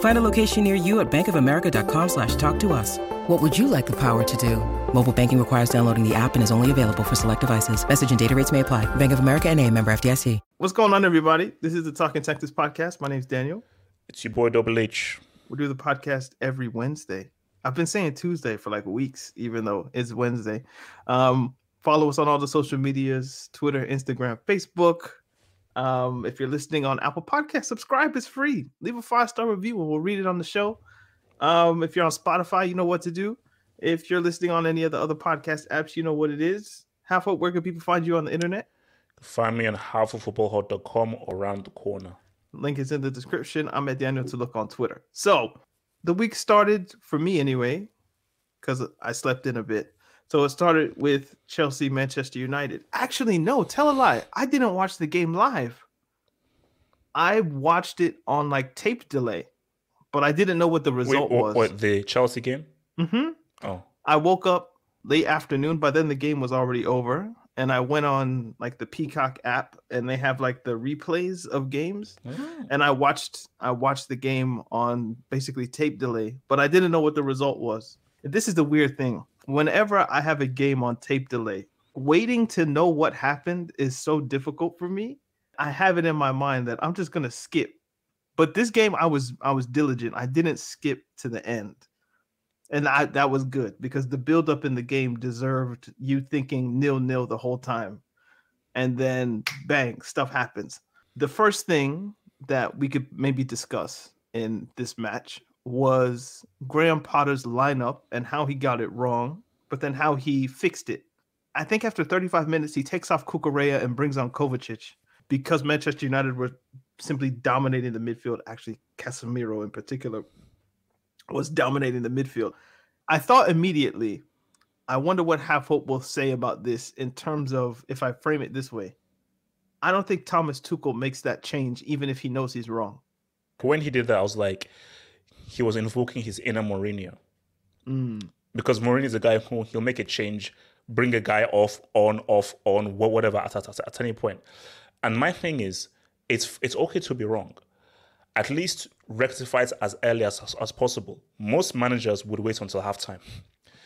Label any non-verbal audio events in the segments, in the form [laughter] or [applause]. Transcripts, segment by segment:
Find a location near you at bankofamerica.com slash talk to us. What would you like the power to do? Mobile banking requires downloading the app and is only available for select devices. Message and data rates may apply. Bank of America and a member FDIC. What's going on, everybody? This is the Talking Texas podcast. My name is Daniel. It's your boy Double H. We do the podcast every Wednesday. I've been saying Tuesday for like weeks, even though it's Wednesday. Um, follow us on all the social medias Twitter, Instagram, Facebook. Um, if you're listening on Apple Podcast, subscribe. It's free. Leave a five star review and we'll read it on the show. Um, if you're on Spotify, you know what to do. If you're listening on any of the other podcast apps, you know what it is. Half Hope, where can people find you on the internet? Find me on halfoffootballhot.com around the corner. Link is in the description. I'm at Daniel to look on Twitter. So the week started for me anyway, because I slept in a bit. So it started with Chelsea, Manchester United. Actually, no, tell a lie. I didn't watch the game live. I watched it on like tape delay, but I didn't know what the result Wait, was. what, the Chelsea game? Mm-hmm. Oh, I woke up late afternoon. By then, the game was already over, and I went on like the Peacock app, and they have like the replays of games. And I watched, I watched the game on basically tape delay, but I didn't know what the result was. This is the weird thing. Whenever I have a game on tape delay, waiting to know what happened is so difficult for me. I have it in my mind that I'm just gonna skip. But this game, I was I was diligent. I didn't skip to the end and I, that was good because the buildup in the game deserved you thinking nil nil the whole time, and then bang, stuff happens. The first thing that we could maybe discuss in this match was Graham Potter's lineup and how he got it wrong, but then how he fixed it. I think after 35 minutes, he takes off Cucurella and brings on Kovacic because Manchester United were simply dominating the midfield. Actually, Casemiro in particular was dominating the midfield. I thought immediately, I wonder what Half Hope will say about this in terms of if I frame it this way. I don't think Thomas Tuchel makes that change, even if he knows he's wrong. when he did that, I was like, he was invoking his inner Mourinho. Mm. Because Mourinho is a guy who he'll make a change, bring a guy off, on, off, on, whatever at, at, at, at any point. And my thing is, it's it's okay to be wrong. At least rectify it as early as, as, as possible. Most managers would wait until halftime.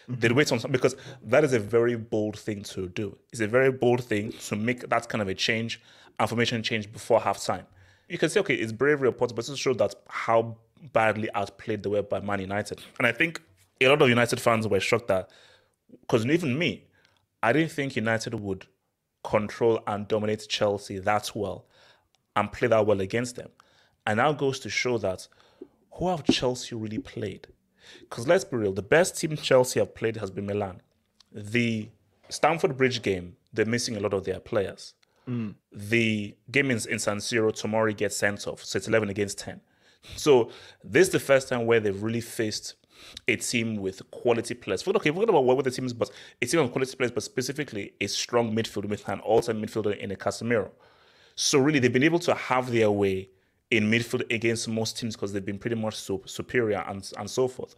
They'd wait on because that is a very bold thing to do. It's a very bold thing to make that kind of a change, information change before halftime. You can say, okay, it's bravery or possible, but it shows that how badly outplayed they were by Man United. And I think a lot of United fans were shocked that because even me, I didn't think United would control and dominate Chelsea that well and play that well against them. And now goes to show that who have Chelsea really played? Because let's be real, the best team Chelsea have played has been Milan. The Stamford Bridge game, they're missing a lot of their players. Mm. The game in, in San Siro, Tomori gets sent off, so it's 11 against 10. So this is the first time where they've really faced a team with quality players. Forget, okay, forget about what the team is, but a team with quality players, but specifically a strong midfield with an all-time midfielder in a Casemiro. So really, they've been able to have their way in midfield against most teams because they've been pretty much so, superior and, and so forth.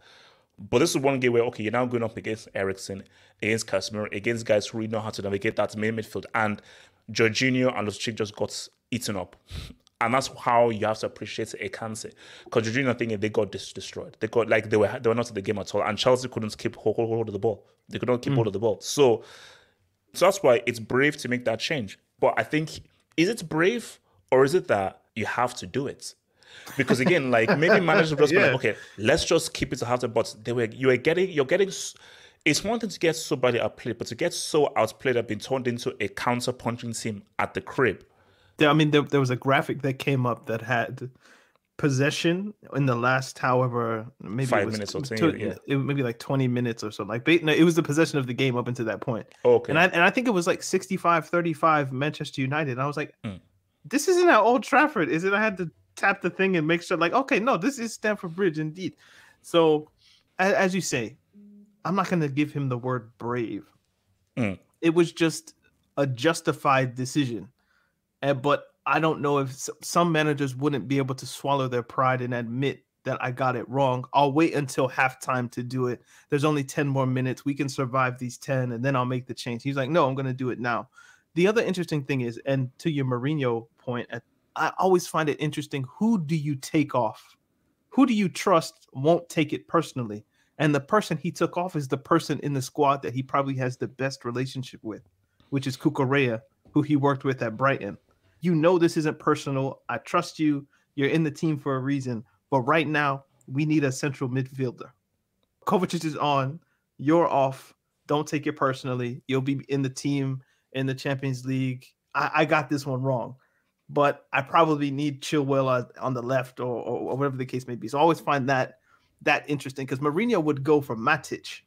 But this is one game where, okay, you're now going up against Eriksen, against Casemiro, against guys who really know how to navigate that main midfield. And Jorginho and Loftus just got eaten up. And that's how you have to appreciate a cancer. Because you're doing Jorginho thinking they got dis- destroyed. They got like they were they were not in the game at all. And Chelsea couldn't keep hold, hold of the ball. They could not keep mm. hold of the ball. So, so that's why it's brave to make that change. But I think is it brave or is it that you have to do it? Because again, like maybe [laughs] managers just yeah. okay, let's just keep it to half the but they were you are getting you're getting it's one thing to get so badly outplayed, but to get so outplayed and been turned into a counter punching team at the crib I mean, there, there was a graphic that came up that had possession in the last, however, maybe five it was minutes or two, yeah. it, maybe like twenty minutes or so. Like, no, it was the possession of the game up until that point. Okay, and I and I think it was like 65-35 Manchester United. And I was like, mm. this isn't at Old Trafford, is it? I had to tap the thing and make sure, like, okay, no, this is Stamford Bridge indeed. So, as, as you say, I'm not going to give him the word brave. Mm. It was just a justified decision and but I don't know if some managers wouldn't be able to swallow their pride and admit that I got it wrong. I'll wait until halftime to do it. There's only 10 more minutes. We can survive these 10 and then I'll make the change. He's like, no, I'm going to do it now. The other interesting thing is, and to your Mourinho point, I always find it interesting. Who do you take off? Who do you trust won't take it personally? And the person he took off is the person in the squad that he probably has the best relationship with, which is Cucurella, who he worked with at Brighton you know this isn't personal. I trust you. You're in the team for a reason. But right now, we need a central midfielder. Kovacic is on. You're off. Don't take it personally. You'll be in the team in the Champions League. I, I got this one wrong, but I probably need Chilwell on the left or, or, whatever the case may be. So I always find that that interesting because Mourinho would go for Matic,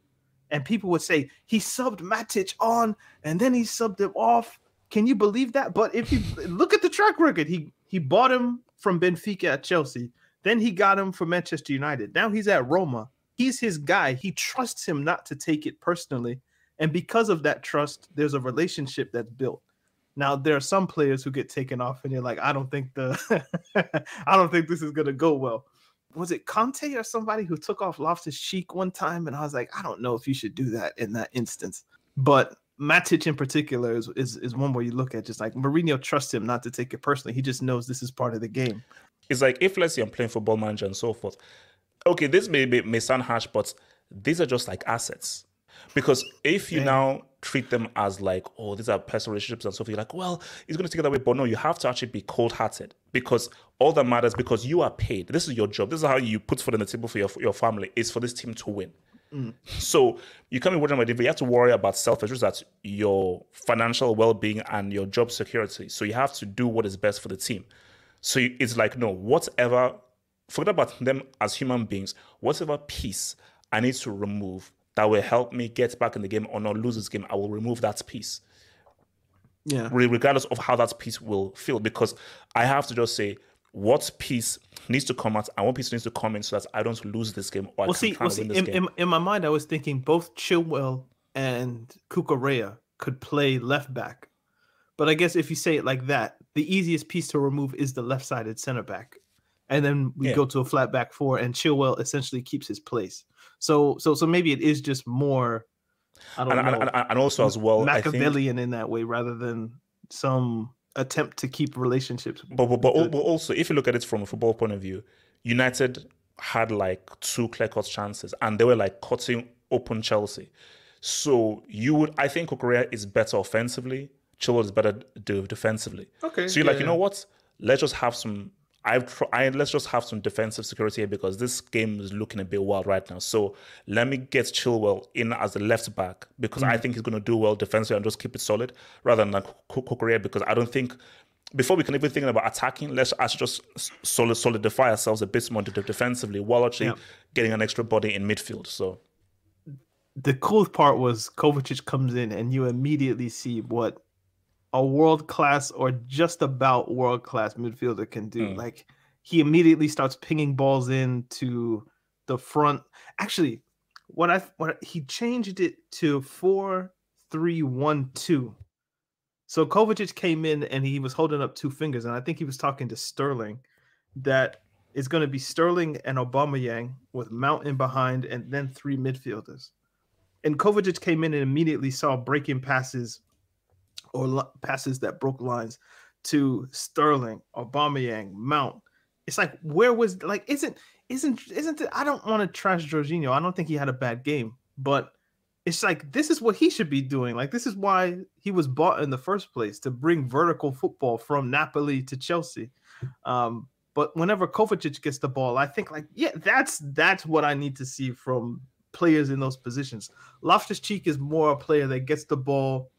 and people would say he subbed Matic on and then he subbed him off can you believe that? But if you look at the track record, he he bought him from Benfica at Chelsea. Then he got him from Manchester United. Now he's at Roma. He's his guy. He trusts him not to take it personally. And because of that trust, there's a relationship that's built. Now there are some players who get taken off and you're like, I don't think the [laughs] I don't think this is gonna go well. Was it Conte or somebody who took off Loftus Cheek one time? And I was like, I don't know if you should do that in that instance. But Matic in particular is, is is one where you look at just like Mourinho trusts him not to take it personally. He just knows this is part of the game. It's like if let's say I'm playing football manager and so forth. Okay, this may be, may sound harsh, but these are just like assets. Because if you yeah. now treat them as like, oh, these are personal relationships and so forth, you're like, well, it's going to take it that way. But no, you have to actually be cold hearted because all that matters because you are paid. This is your job. This is how you put food on the table for your, your family, is for this team to win. Mm. So you can't be worrying about but you have to worry about self-interest, that's your financial well-being and your job security. So you have to do what is best for the team. So it's like, no, whatever, forget about them as human beings, whatever piece I need to remove that will help me get back in the game or not lose this game, I will remove that piece. Yeah. Regardless of how that piece will feel, because I have to just say, what piece needs to come out and what piece needs to come in so that I don't lose this game or well, I see, well, see, in, in, in, my mind, I was thinking both Chilwell and Cucurella could play left back. But I guess if you say it like that, the easiest piece to remove is the left-sided center back. And then we yeah. go to a flat back four and Chilwell essentially keeps his place. So so so maybe it is just more I don't and, know. And, and also as well Machiavellian think, in that way rather than some attempt to keep relationships. But but, but, but also, if you look at it from a football point of view, United had like two clear cut chances, and they were like cutting open Chelsea. So you would, I think, Korea is better offensively. Chilwell is better do defensively. Okay. So you're yeah, like, you know what? Let's just have some I've tried, let's just have some defensive security here because this game is looking a bit wild right now. So let me get Chilwell in as the left back because mm I think he's going to do well defensively and just keep it solid rather than like because I don't think before we can even think about attacking, let's actually just solid, solidify ourselves a bit more defensively while actually yeah. getting an extra body in midfield. So the cool part was Kovacic comes in and you immediately see what a world class or just about world class midfielder can do. Mm. Like he immediately starts pinging balls into the front. Actually, what I what he changed it to four three one two. So Kovacic came in and he was holding up two fingers, and I think he was talking to Sterling that it's going to be Sterling and Aubameyang with Mount in behind, and then three midfielders. And Kovacic came in and immediately saw breaking passes or passes that broke lines to Sterling, Aubameyang, Mount. It's like where was like isn't isn't isn't it, I don't want to trash Jorginho. I don't think he had a bad game, but it's like this is what he should be doing. Like this is why he was bought in the first place to bring vertical football from Napoli to Chelsea. Um, but whenever Kovacic gets the ball, I think like yeah, that's that's what I need to see from players in those positions. Loftus Cheek is more a player that gets the ball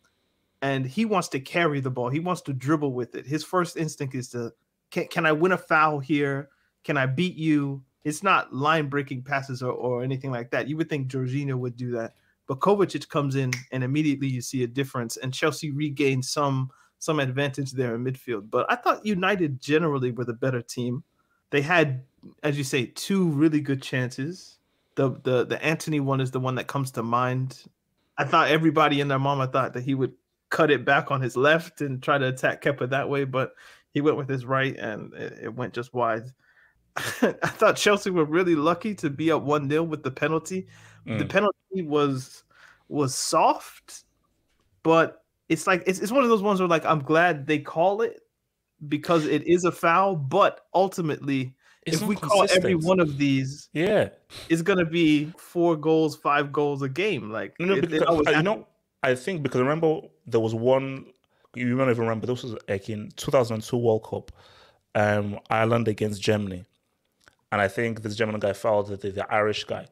and he wants to carry the ball. He wants to dribble with it. His first instinct is to can, can I win a foul here? Can I beat you? It's not line breaking passes or, or anything like that. You would think Jorginho would do that. But Kovacic comes in and immediately you see a difference, and Chelsea regained some some advantage there in midfield. But I thought United generally were the better team. They had, as you say, two really good chances. The the the Antony one is the one that comes to mind. I thought everybody and their mama thought that he would cut it back on his left and try to attack Kepa that way, but he went with his right and it, it went just wide. [laughs] I thought Chelsea were really lucky to be up one 0 with the penalty. Mm. The penalty was was soft, but it's like it's, it's one of those ones where like I'm glad they call it because it is a foul, but ultimately it's if we consistent. call every one of these, yeah, it's gonna be four goals, five goals a game. Like no, no it, because, it you know, I think because I remember there was one you might even remember this was like in 2002 World Cup, um, Ireland against Germany, and I think this German guy fouled the, the Irish guy.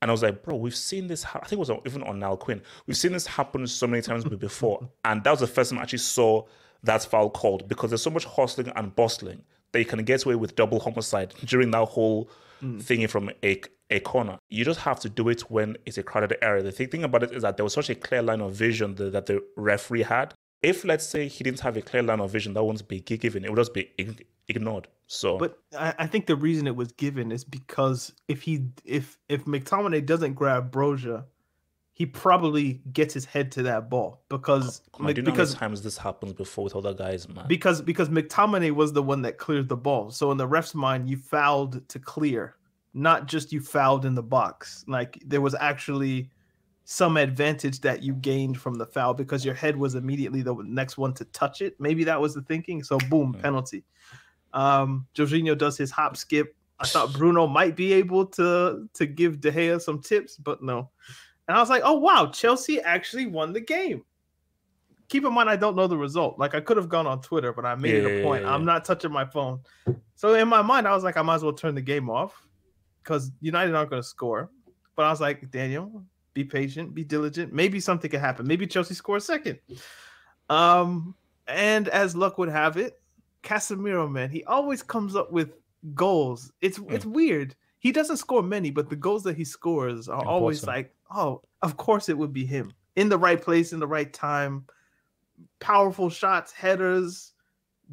And I was like, bro, we've seen this. Ha-. I think it was even on Niall Quinn. We've seen this happen so many times [laughs] before. and that was the first time I actually saw that foul called because there's so much hustling and bustling that you can get away with double homicide during that whole mm. thingy from a, a corner. You just have to do it when it's a crowded area. The thing about it is that there was such a clear line of vision that, that the referee had. If, let's say, he didn't have a clear line of vision, that wouldn't be given. It would just be ignored. So, but I, I, think the reason it was given is because if he if if McTominay doesn't grab Broja, he probably gets his head to that ball because Mc, because times this happens before with other guys, man. Because because McTominay was the one that cleared the ball. So in the ref's mind, you fouled to clear, not just you fouled in the box. Like there was actually some advantage that you gained from the foul because your head was immediately the next one to touch it. Maybe that was the thinking. So boom, penalty. Um, Jorginho does his hop skip. I thought [sighs] Bruno might be able to to give De Gea some tips, but no. And I was like, oh wow, Chelsea actually won the game. Keep in mind, I don't know the result. Like I could have gone on Twitter, but I made yeah, it a point. Yeah, yeah. I'm not touching my phone. So in my mind, I was like, I might as well turn the game off because United aren't going to score. But I was like, Daniel, be patient, be diligent. Maybe something could happen. Maybe Chelsea scores second. Um, and as luck would have it, Casemiro, man, he always comes up with goals. It's mm. it's weird. He doesn't score many, but the goals that he scores are always like, oh, of course it would be him in the right place in the right time. Powerful shots, headers,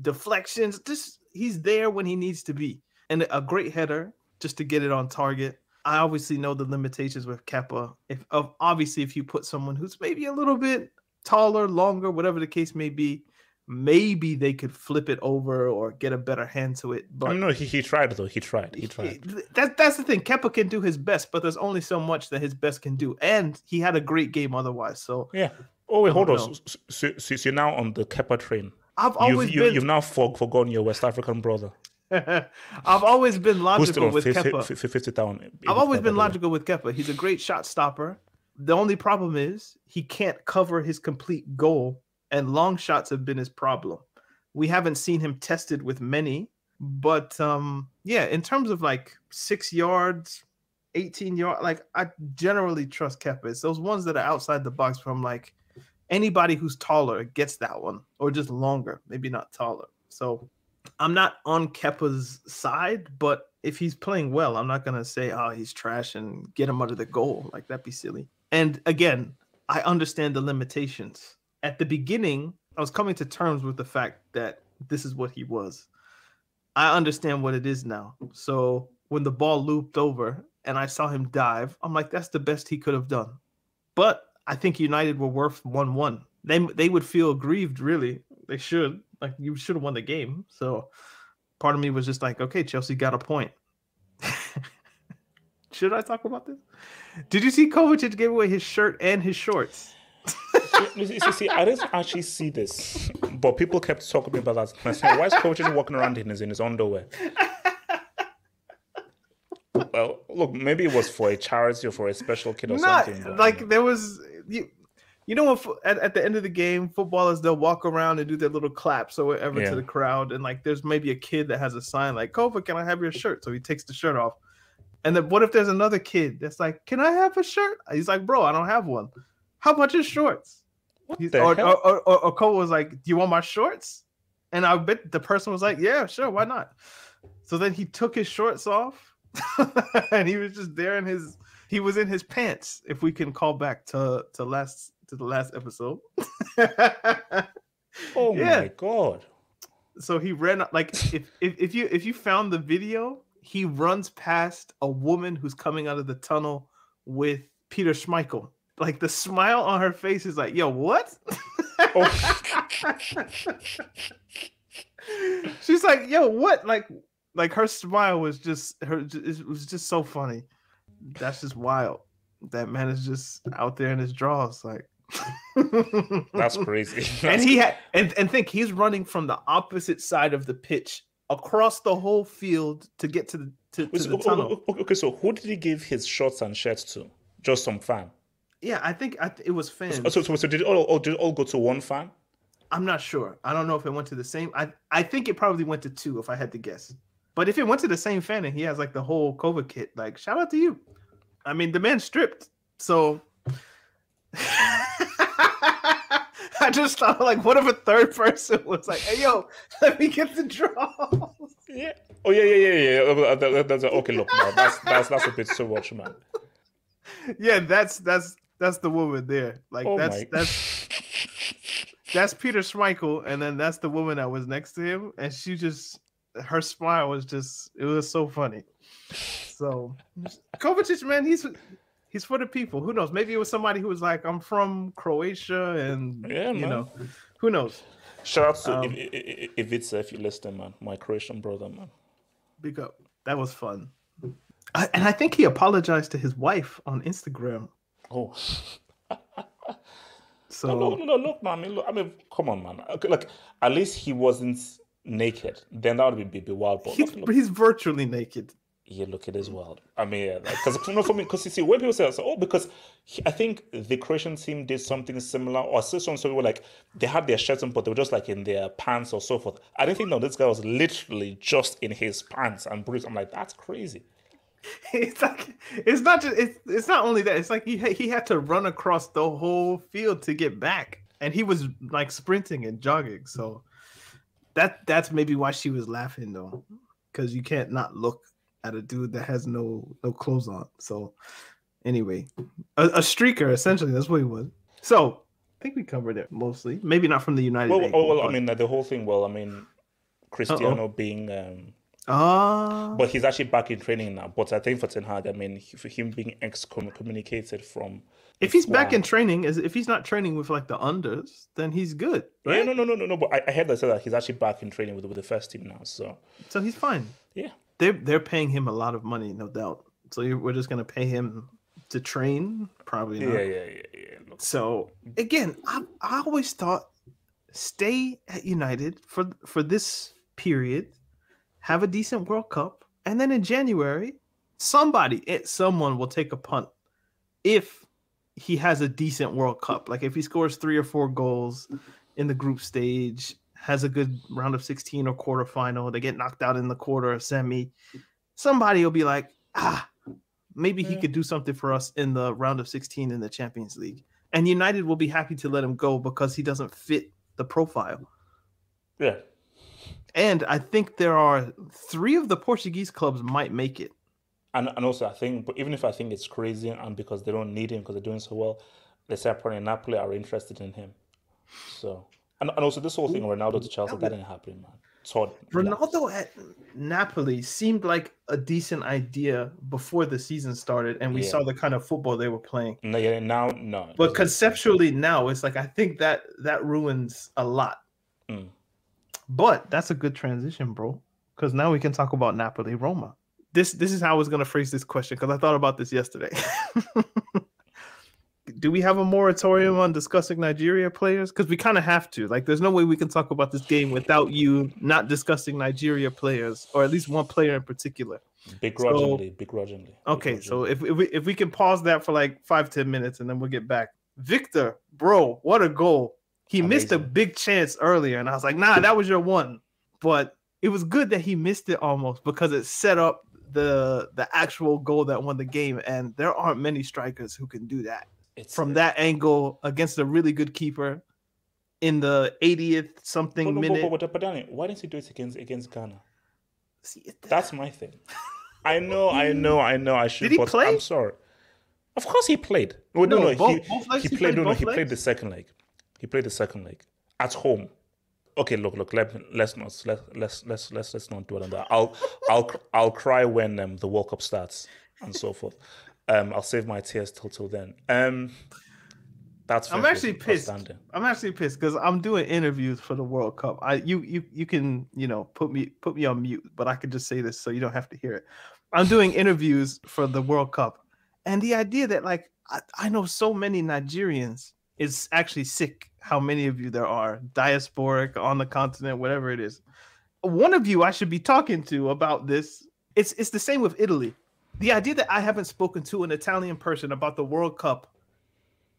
deflections. Just he's there when he needs to be, and a great header just to get it on target. I obviously know the limitations with Kepa. If of obviously if you put someone who's maybe a little bit taller, longer, whatever the case may be, maybe they could flip it over or get a better hand to it. But no, he, he tried though. He tried. He tried. That that's the thing. Kepa can do his best, but there's only so much that his best can do, and he had a great game otherwise. So yeah. Oh wait, hold on. So, so, so, you're now on the Kepa train. I've always you've, been... you, have now for, forgotten your West African brother. [laughs] I've always been logical with 50, Kepa. 50 down. I've always been logical with Kepa. He's a great shot stopper. The only problem is he can't cover his complete goal and long shots have been his problem. We haven't seen him tested with many, but um, yeah, in terms of like six yards, 18 yards, like I generally trust Kepa. It's those ones that are outside the box from like anybody who's taller gets that one, or just longer, maybe not taller. So I'm not on Kepa's side, but if he's playing well, I'm not gonna say, oh, he's trash and get him under the goal. Like that'd be silly. And again, I understand the limitations at the beginning, I was coming to terms with the fact that this is what he was. I understand what it is now. So when the ball looped over and I saw him dive, I'm like, that's the best he could have done. But I think United were worth one one. They they would feel aggrieved, really. They should. Like you should have won the game. So part of me was just like, okay, Chelsea got a point. [laughs] should I talk about this? Did you see Kovacic gave away his shirt and his shorts? [laughs] see, see, see, I didn't actually see this, but people kept talking about that. And I said, why is coach walking around in his in his underwear? well, look, maybe it was for a charity or for a special kid or Not something. but, like there was you. You know what? At, at the end of the game, footballers they'll walk around and do their little claps or whatever Yeah. to the crowd, and like there's maybe a kid that has a sign like "Kova, can I have your shirt?" So he takes the shirt off, and then what if there's another kid that's like, "Can I have a shirt?" He's like, "Bro, I don't have one. How much is shorts?" what He's- the or, hell? or, or, or Cole was like, "Do you want my shorts?" And I bet the person was like, "Yeah, sure, why not?" So then he took his shorts off, [laughs] and he was just there in his he was in his pants. If we can call back to to last to the last episode. [laughs] oh yeah. my god! so he ran like if, if if you if you found the video, he runs past a woman who's coming out of the tunnel with Peter Schmeichel. Like the smile on her face is like, yo, what? Oh. [laughs] She's like, yo, what? Like, like her smile was just her. It was just so funny. That's just wild. That man is just out there in his draws, like. That's crazy. [laughs] and he had and, and think he's running from the opposite side of the pitch across the whole field to get to the to, to the oh, tunnel. okay, so who did he give his shorts and shirts to? Just some fan. Yeah, I think I it was fans. So, so, so did it all, all did it all go to one fan? I'm not sure. I don't know if it went to the same. I I think it probably went to two, if I had to guess. But if it went to the same fan and he has like the whole COVID kit, like shout out to you. I mean, the man stripped, so. [laughs] I just thought, like, what if a third person was like, "Hey, yo, let me get the draw." Yeah. Oh yeah, yeah, yeah, yeah. That- that- That's okay. Look, man, that's that's that's a bit too much, man. yeah, that's that's that's the woman there. Like Oh that's my. that's [laughs] that's Peter Schmeichel, and then that's the woman that was next to him, and she just her smile was just it was so funny. So Kovacic, man, he's he's for the people. Who knows? Maybe it was somebody who was like, I'm from Croatia, and Yeah, you man. know, who knows? Shout out to Um, if, if, if it's if you listen, man, my Croatian brother, man. Big up. That was fun. I, and I think he apologized to his wife on Instagram. Oh, So no, no, no, look, man. I mean, look, I mean, come on, man. Okay, like at least he wasn't naked. Then that would be, be wild. But he's, look, look, he's virtually naked. Yeah, look, it is mm. wild. I mean, because you know, for me, because you see, when people say, so, oh, because he, I think the Croatian team did something similar, or I saw some people were like they had their shirts on, but they were just like in their pants or so forth. I didn't think no, this guy was literally just in his pants and bruised. I'm like, that's crazy. [laughs] it's like it's not just it's it's not only that it's like he he had to run across the whole field to get back and he was like sprinting and jogging so that that's maybe why she was laughing though because you can't not look at a dude that has no no clothes on so anyway a, a streaker essentially that's what he was so i think we covered it mostly maybe not from the united Well, angle, well, well I mean, the whole thing. Well, I mean, Cristiano being. Um, ah But he's actually back in training now. But I think for Ten Hag, I mean, for him being excommunicated from. if he's back in training is if he's not training with like the unders then he's good Yeah, no, no, no, no, no. But I, I heard that said that he's actually back in training with with the first team now. So so he's fine yeah, they're they're paying him a lot of money, no doubt. So we're just gonna pay him to train, probably. yeah, Not. yeah, yeah, yeah. Look, So again, I I always thought stay at United for for this period, have a decent World Cup, and then in January, somebody, it, someone will take a punt if he has a decent World Cup. Like if he scores three or four goals in the group stage, has a good round of 16 or quarterfinal, they get knocked out in the quarter or semi, somebody will be like, ah, maybe he could do something for us in the round of 16 in the Champions League. And United will be happy to let him go because he doesn't fit the profile. yeah. And I think there are three of the Portuguese clubs might make it. And and also I think, but even if I think it's crazy, and because they don't need him because they're doing so well, they say apparently Napoli are interested in him. So and, and also this whole thing Ronaldo to Chelsea that didn't happen, man. Todd Ronaldo at Napoli seemed like a decent idea before the season started, and we Yeah. saw the kind of football they were playing. No, yeah, now no. But conceptually, now it's like I think that that ruins a lot. Mm. But that's a good transition, bro, because now we can talk about Napoli Roma. This this is how I was gonna phrase this question because I thought about this yesterday. [laughs] do we have a moratorium on discussing Nigeria players? Because we kind of have to. Like, there's no way we can talk about this game without you not discussing Nigeria players, or at least one player in particular. Begrudgingly, so, begrudgingly. Okay, begrudgingly. so if, if we if we can pause that for like five ten minutes and then we'll get back. Victor, bro, what a goal! He Amazing. missed a big chance earlier, and I was like, nah, that was your one. But it was good that he missed it almost because it set up the the actual goal that won the game. And there aren't many strikers who can do that it's from that angle against a really good keeper in the 80th something but, minute. But, but, but, Danny, why didn't he do it against against Ghana? See, That's my thing. I know, I [laughs] know, I know. I should. Did he play? I'm sorry. Of course, he played. No, no, no. Both, he, both he, played. No, no. He legs? played the second leg. He played the second leg at home. Okay, look, look. Let, let's not let let's let's let's let's not dwell on that. I'll I'll I'll cry when um, the World Cup starts and so forth. Um, I'll save my tears till till then. Um, that's I'm actually pissed. I'm actually pissed because I'm doing interviews for the World Cup. I you you you can you know put me put me on mute, but I could just say this so you don't have to hear it. I'm doing interviews for the World Cup, and the idea that like I, I know so many Nigerians is actually sick. How many of you there are diasporic on the continent, whatever it is. One of you I should be talking to about this. It's it's the same with Italy the idea that I haven't spoken to an Italian person about the World Cup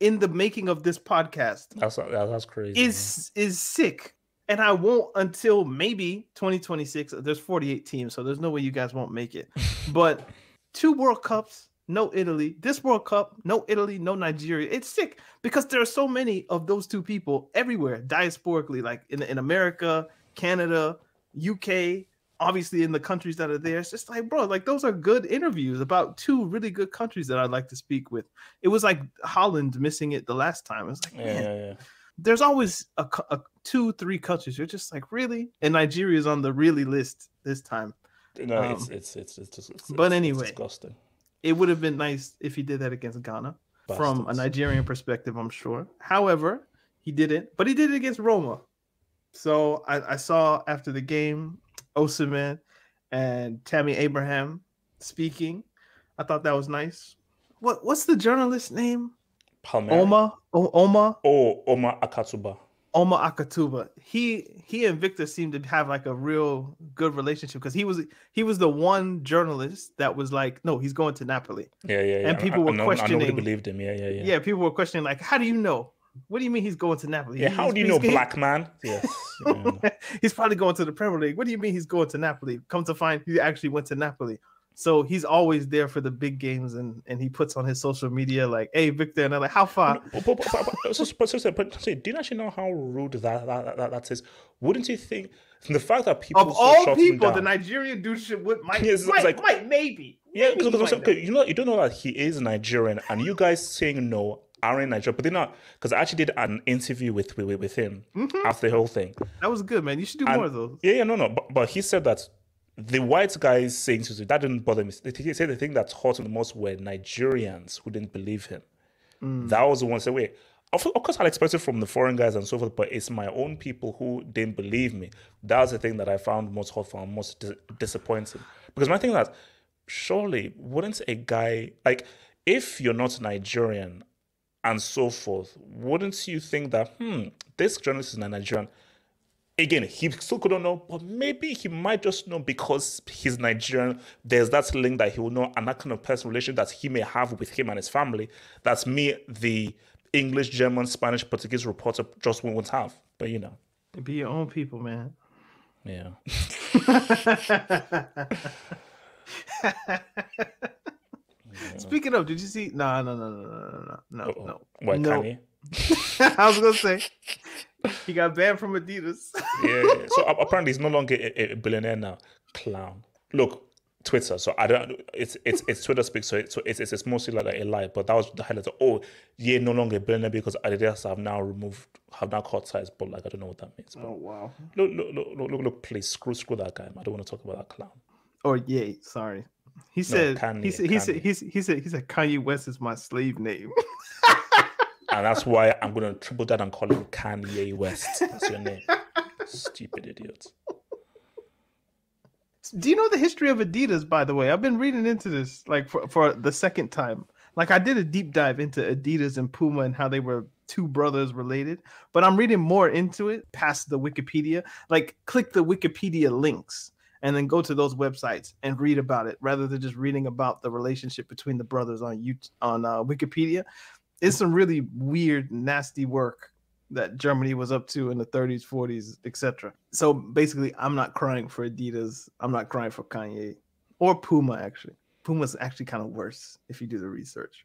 in the making of this podcast that's uh, that's crazy is man. is sick. And i won't until maybe 2026 there's 48 teams so there's no way you guys won't make it. [laughs] But two world cups no italy. This world cup no italy no nigeria. It's sick because there are so many of those two people everywhere diasporically like in, in america canada uk obviously in the countries that are there. It's just like, bro, like those are good interviews about two really good countries that I'd like to speak with. It was like Holland missing it the last time. It's like, man, yeah, yeah. there's always a, a, two, three countries. You're just like, really? And Nigeria is on the really list this time. No, um, it's, it's it's it's just. It's, but it's, anyway, it's disgusting. It would have been nice if he did that against Ghana. Bastards. From a Nigerian perspective, I'm sure. However, he didn't, but he did it against Roma. So I, I saw after the game Osimhen and Tammy Abraham speaking. I thought that was nice. What what's the journalist's name? Palmer. Oma o- Oma. Oh, Oma Akatugba. Oma Akatugba. He he and Victor seemed to have like a real good relationship because he was he was the one journalist that was like, no, he's going to Napoli. Yeah, yeah, yeah. And people I, were I know, questioning. I believed him. Yeah, yeah, yeah. Yeah, people were questioning like, how do you know? What do you mean he's going to Napoli? Yeah, he's, how do you know, black man? Yes. [laughs] he's probably going to the Premier League. What do you mean he's going to Napoli? Come to find he actually went to Napoli. So he's always there for the big games, and and he puts on his social media like, "Hey, Victor," and I'm like, "How far?" But, but, but, but, so, but, so, but do you actually know how rude that that, that, that is? Wouldn't you think the fact that people of all people, the Nigerian dude should would might yes, might, like, might maybe yeah because you know you don't know that he is Nigerian, and you guys saying no are in Nigeria, but they're not because I actually did an interview with with, with him mm-hmm. after the whole thing. That was good, man. You should do and, more of those. Yeah, yeah, no, no. But, but he said that the white guys saying to that didn't bother me. He said the thing that hurt him the most were Nigerians who didn't believe him. Mm. That was the one say, wait. Of, of course, I'll expect it from the foreign guys and so forth, but it's my own people who didn't believe me. That's the thing that I found most hurtful and most dis- disappointing. Because my thing is that surely wouldn't a guy like if you're not Nigerian and so forth, wouldn't you think that, hmm, this journalist is a Nigerian? Again, he still couldn't know, but maybe he might just know because he's Nigerian. There's that link that he will know, and that kind of personal relation that he may have with him and his family. That's me, the English, German, Spanish, Portuguese reporter, just won't have. But you know, be your own people, man. Yeah. [laughs] [laughs] [laughs] Speaking of, did you see? No, no, no, no, no, no, no, no. What no. Kanye? [laughs] I was gonna say he got banned from Adidas. yeah, yeah. So apparently he's no longer a, a, billionaire now. Clown. Look, Twitter. So I don't. It's it's it's Twitter speaks. So, it, so it's, it's it's mostly like a lie. But that was the highlight. Of, oh, yeah, no longer a billionaire because Adidas have now removed have now cut ties. But like I don't know what that means. But oh wow. Look look look look look. look please screw screw that guy. I don't want to talk about that clown. Oh, yeah, sorry. He said, no, Kanye, he said, he said, he said, he said, he said, Kanye West is my slave name. and that's why I'm gonna triple that and call him Kanye West. That's your name. Stupid idiot. Do you know the history of Adidas? By the way, I've been reading into this like for, for the second time. Like I did a deep dive into Adidas and Puma and how they were two brothers related, but I'm reading more into it past the Wikipedia. Like click the Wikipedia links and then go to those websites and read about it rather than just reading about the relationship between the brothers on you on uh, Wikipedia. It's some really weird, nasty work that Germany was up to in the 30s, 40s, etc. So basically, I'm not crying for Adidas. I'm not crying for Kanye or Puma. Actually, Puma's actually kind of worse if you do the research.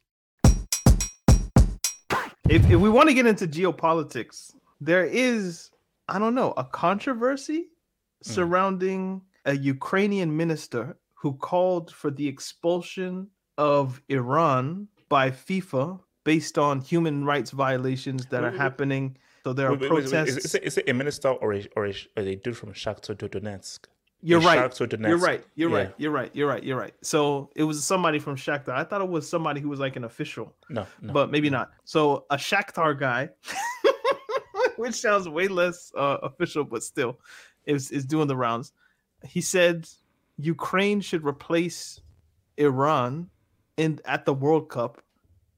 If, if we want to get into geopolitics, there is, I don't know, a controversy hmm. surrounding a Ukrainian minister who called for the expulsion of Iran by FIFA based on human rights violations that are happening. So there are Wait, wait, wait, wait, protests. Is, is, it, is it a minister or a, or a, or a dude from Shakhtar Donetsk? You're right. You're right. You're Yeah. right. You're right. You're right. You're right. So it was somebody from Shakhtar. I thought it was somebody who was like an official, No, no. but maybe not. So a Shakhtar guy, [laughs] which sounds way less uh, official, but still, is is doing the rounds. He said Ukraine should replace Iran in at the World Cup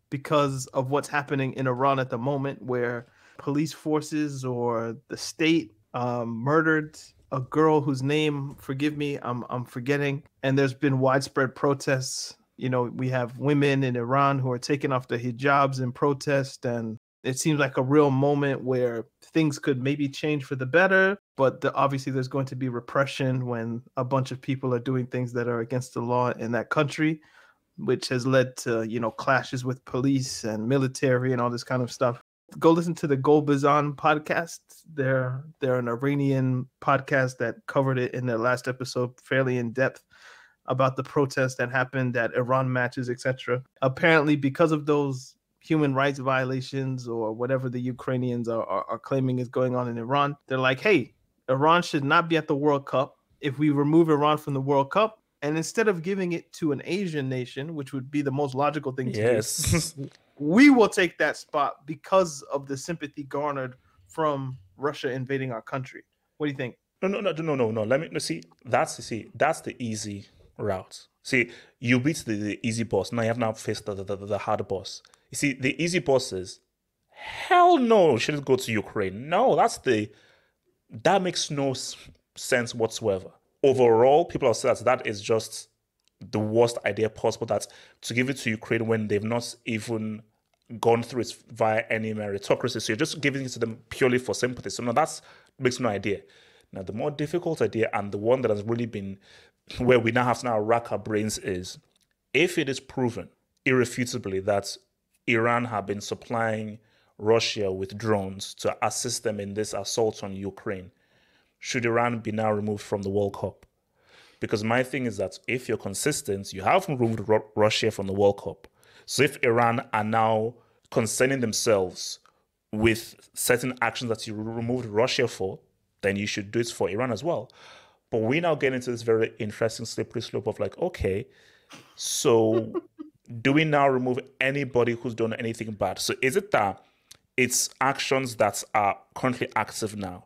because of what's happening in Iran at the moment, where police forces or the state um, murdered a girl whose name, forgive me, I'm I'm forgetting, and there's been widespread protests. You know, we have women in Iran who are taking off their hijabs in protest, and it seems like a real moment where things could maybe change for the better. But the, obviously, there's going to be repression when a bunch of people are doing things that are against the law in that country which has led to you know clashes with police and military and all this kind of stuff. Go listen to the Golbazan podcast. They're they're an Iranian podcast that covered it in their last episode fairly in depth about the protests that happened at Iran matches, etc. Apparently, because of those human rights violations or whatever the Ukrainians are, are, are claiming is going on in Iran, they're like, hey, Iran should not be at the World Cup. If we remove Iran from the World Cup, and instead of giving it to an Asian nation, which would be the most logical thing to yes. do, [laughs] we will take that spot because of the sympathy garnered from Russia invading our country. What do you think? No, no, no, no, no, no. Let me see. That's see. That's the easy route. See, you beat the, the easy boss. Now you have now faced the, the, the, hard boss. You see, the easy boss is hell no. Shouldn't go to Ukraine. No, that's the that makes no sense whatsoever. Overall, people have said that is just the worst idea possible. That to give it to Ukraine when they've not even gone through it via any meritocracy. So you're just giving it to them purely for sympathy. So no, that's makes no idea. Now the more difficult idea and the one that has really been where we now have to now rack our brains is if it is proven irrefutably that Iran have been supplying Russia with drones to assist them in this assault on Ukraine, should Iran be now removed from the World Cup? Because my thing is that if you're consistent, you have removed Ru- Russia from the World Cup. So if Iran are now concerning themselves with certain actions that you removed Russia for, then you should do it for Iran as well. But we now get into this very interesting slippery slope of like, okay, so [laughs] do we now remove anybody who's done anything bad? So is it that it's actions that are currently active now,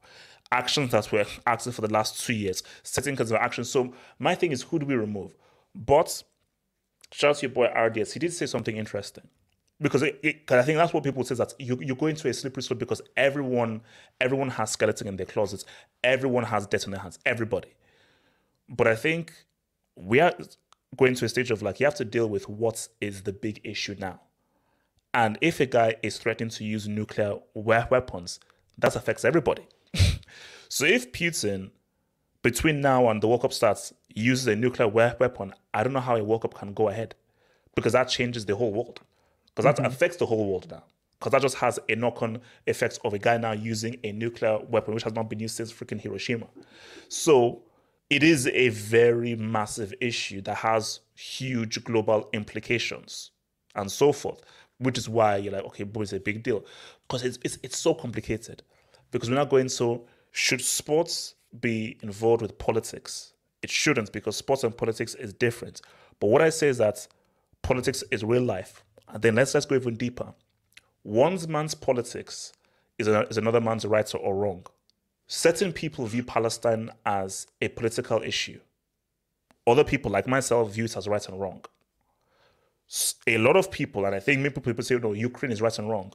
actions that were active for the last two years, certain kinds of actions? So my thing is, who do we remove? But shout out to your boy RDS. He did say something interesting because it, it, I think that's what people say that you you go into a slippery slope because everyone everyone has skeleton in their closets, everyone has debt in their hands, everybody. But I think we are going to a stage of like you have to deal with what is the big issue now. And if a guy is threatening to use nuclear weapons, that affects everybody. So if Putin, between now and the World Cup starts, uses a nuclear weapon, I don't know how a World Cup can go ahead because that changes the whole world. Because that mm-hmm. affects the whole world now. Because that just has a knock on effect of a guy now using a nuclear weapon, which has not been used since freaking Hiroshima. So it is a very massive issue that has huge global implications and so forth, which is why you're like, okay, boy, it's a big deal. Because it's, it's, it's so complicated. Because we're not going so, should sports be involved with politics? It shouldn't because sports and politics is different. But what I say is that politics is real life. And then let's let's go even deeper. One man's politics is, a, is another man's right or wrong. Certain people view Palestine as a political issue. Other people, like myself, view it as right and wrong. A lot of people, and I think many people say, no, Ukraine is right and wrong.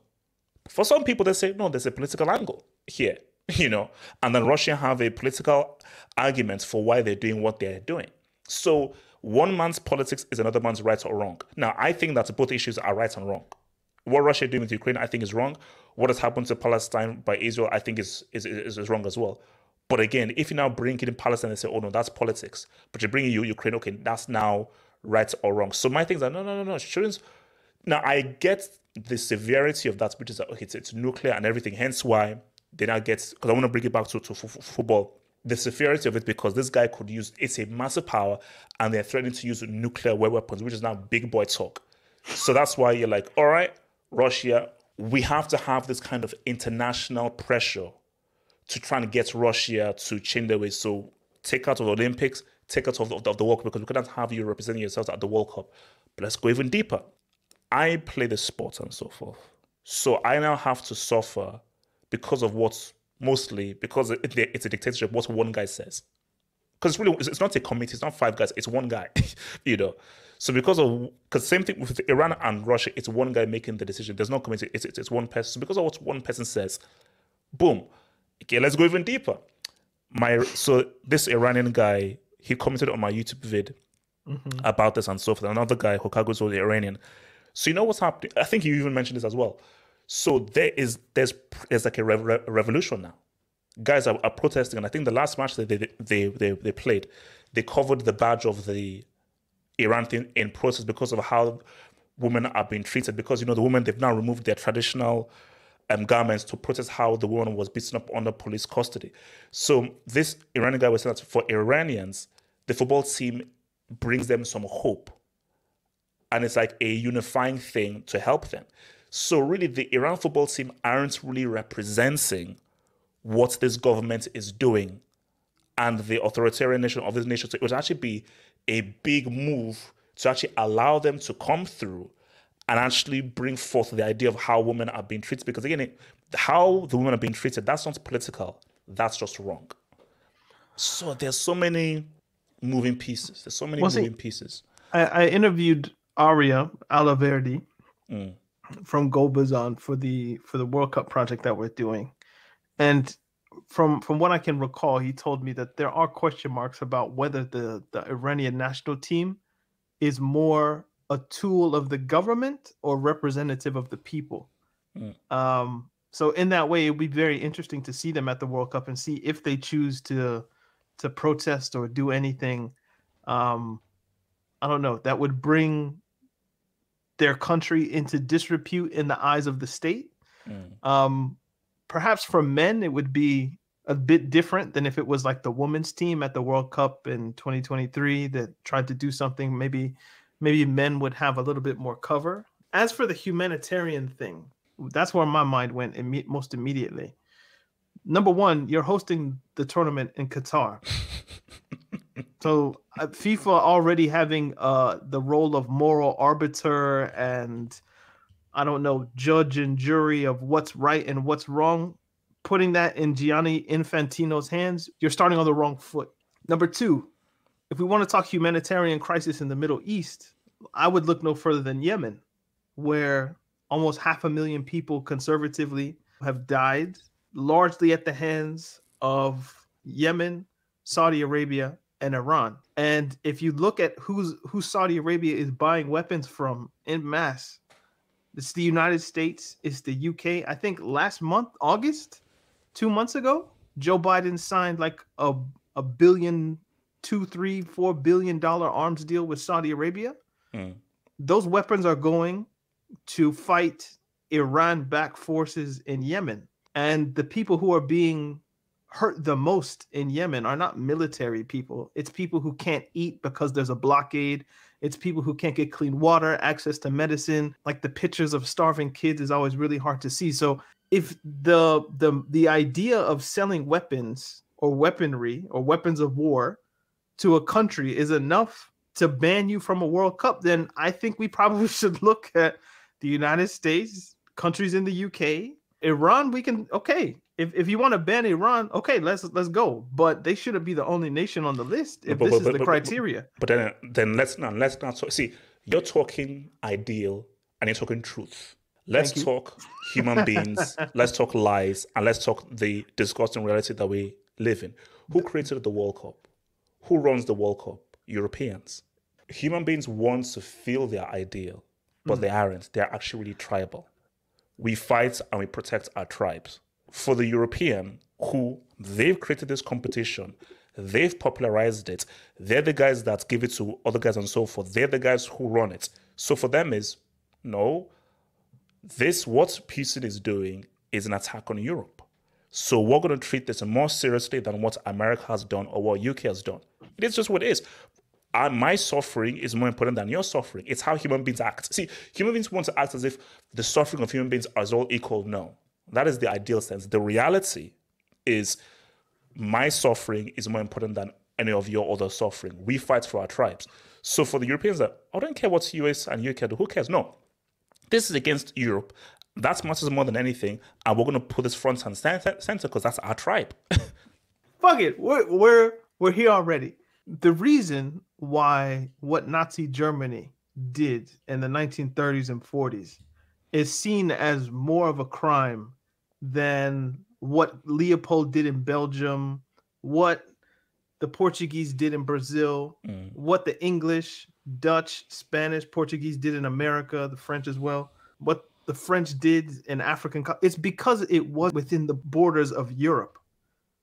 For some people, they say, no, there's a political angle here, [laughs] you know, and then Russia have a political argument for why they're doing what they're doing. So one man's politics is another man's right or wrong. Now, I think that both issues are right and wrong. What Russia doing with Ukraine, I think, is wrong. What has happened to Palestine by Israel, I think, is is, is, is wrong as well. But again, if you now bring it in Palestine and say, oh no, that's politics, but you bring in Ukraine, okay, that's now right or wrong. So my things are no, no, no, no, shouldn't. Now I get the severity of that, which is okay, it's, it's nuclear and everything. Hence why they now get because I want to bring it back to, to f- football the severity of it because this guy could use it's a massive power and they're threatening to use nuclear weapons, which is now big boy talk. So that's why you're like, all right, Russia, we have to have this kind of international pressure to try and get Russia to change their ways. So take out of the Olympics, take out of the, of the World Cup because we couldn't have you representing yourselves at the World Cup. But let's go even deeper. I play the sport and so forth. So I now have to suffer because of what's mostly because it's a dictatorship. What one guy says, because it's really it's not a committee. It's not five guys. It's one guy. [laughs] you know. So because of because same thing with Iran and Russia, it's one guy making the decision. There's no committee. It's, it's, it's one person. So because of what one person says, boom. Okay, let's go even deeper. My so this Iranian guy he commented on my YouTube vid mm-hmm. about this and so forth. Another guy, Hokago's the Iranian. So you know what's happening? I think you even mentioned this as well. So there is there's there's like a, re- revolution now. Guys are, are, protesting, and I think the last match that they they, they they played, they covered the badge of the Iran thing in protest because of how women are being treated. Because you know the women they've now removed their traditional um, garments to protest how the woman was beaten up under police custody. So this Iranian guy was saying that for Iranians, the football team brings them some hope, and it's like a unifying thing to help them. So really, the Iran football team aren't really representing what this government is doing and the authoritarian nation of this nation. So it would actually be a big move to actually allow them to come through and actually bring forth the idea of how women are being treated. Because again, it, how the women are being treated, that's not political. That's just wrong. So there's so many moving pieces. There's so many well, moving see, pieces. I, I, interviewed Aria Alaverdi, mm from Golbazan for the for the World Cup project that we're doing, and from from what I can recall, he told me that there are question marks about whether the the Iranian national team is more a tool of the government or representative of the people. Mm. Um, so in that way, it would be very interesting to see them at the World Cup and see if they choose to to protest or do anything. Um, I don't know that would bring their country into disrepute in the eyes of the state. Mm. Um, perhaps for men, it would be a bit different than if it was like the women's team at the World Cup in 2023 that tried to do something. Maybe, maybe men would have a little bit more cover. As for the humanitarian thing, that's where my mind went imme- most immediately. Number one, you're hosting the tournament in Qatar. [laughs] So uh, FIFA already having uh, the role of moral arbiter and I don't know judge and jury of what's right and what's wrong, putting that in Gianni Infantino's hands, you're starting on the wrong foot. Number two, if we want to talk humanitarian crisis in the Middle East, I would look no further than Yemen, where almost half a million people conservatively have died, largely at the hands of Yemen, Saudi Arabia, and Iran. And if you look at who's who Saudi Arabia is buying weapons from in mass, it's the United States, it's the UK. I think last month, August, two months ago, Joe Biden signed like a a billion, two, three, four billion dollar arms deal with Saudi Arabia. Mm. Those weapons are going to fight Iran backed forces in Yemen. And the people who are being hurt the most in Yemen are not military people. It's people who can't eat because there's a blockade. It's people who can't get clean water, access to medicine. Like the pictures of starving kids is always really hard to see. So if the the the idea of selling weapons or weaponry or weapons of war to a country is enough to ban you from a World Cup, then I think we probably [laughs] should look at the United States, countries in the UK, Iran. We can okay, if, if you want to ban Iran, okay, let's let's go. But they shouldn't be the only nation on the list if But- this but- is but- the criteria. But then, then let's not let's not talk. See, you're talking ideal and you're talking truth. Let's talk human beings. [laughs] let's talk lies, and let's talk the disgusting reality that we live in. Who created the World Cup? Who runs the World Cup? Europeans. Human beings want to feel they're ideal, but hmm. they aren't. They're actually really tribal. We fight and we protect our tribes. For the European, who they've created this competition, they've popularized it. They're the guys that give it to other guys and so forth. They're the guys who run it. So for them is no, this what Putin is doing is an attack on Europe. So we're going to treat this more seriously than what America has done or what UK has done. It is just what it is. And my suffering is more important than your suffering. It's how human beings act. See, human beings want to act as if the suffering of human beings is all equal. No, that is the ideal sense. The reality is my suffering is more important than any of your other suffering. We fight for our tribes. So for the Europeans, that I don't care what US and UK do. Who cares? No, this is against Europe. That matters more than anything, and we're going to put this front and center because that's our tribe. [laughs] Fuck it. We're we're we're here already. The reason why what Nazi Germany did in the 1930s and 40s is seen as more of a crime than what Leopold did in Belgium, what the Portuguese did in Brazil, what the English, Dutch, Spanish, Portuguese did in America, the French as well, what the French did in African. co- It's because it was within the borders of Europe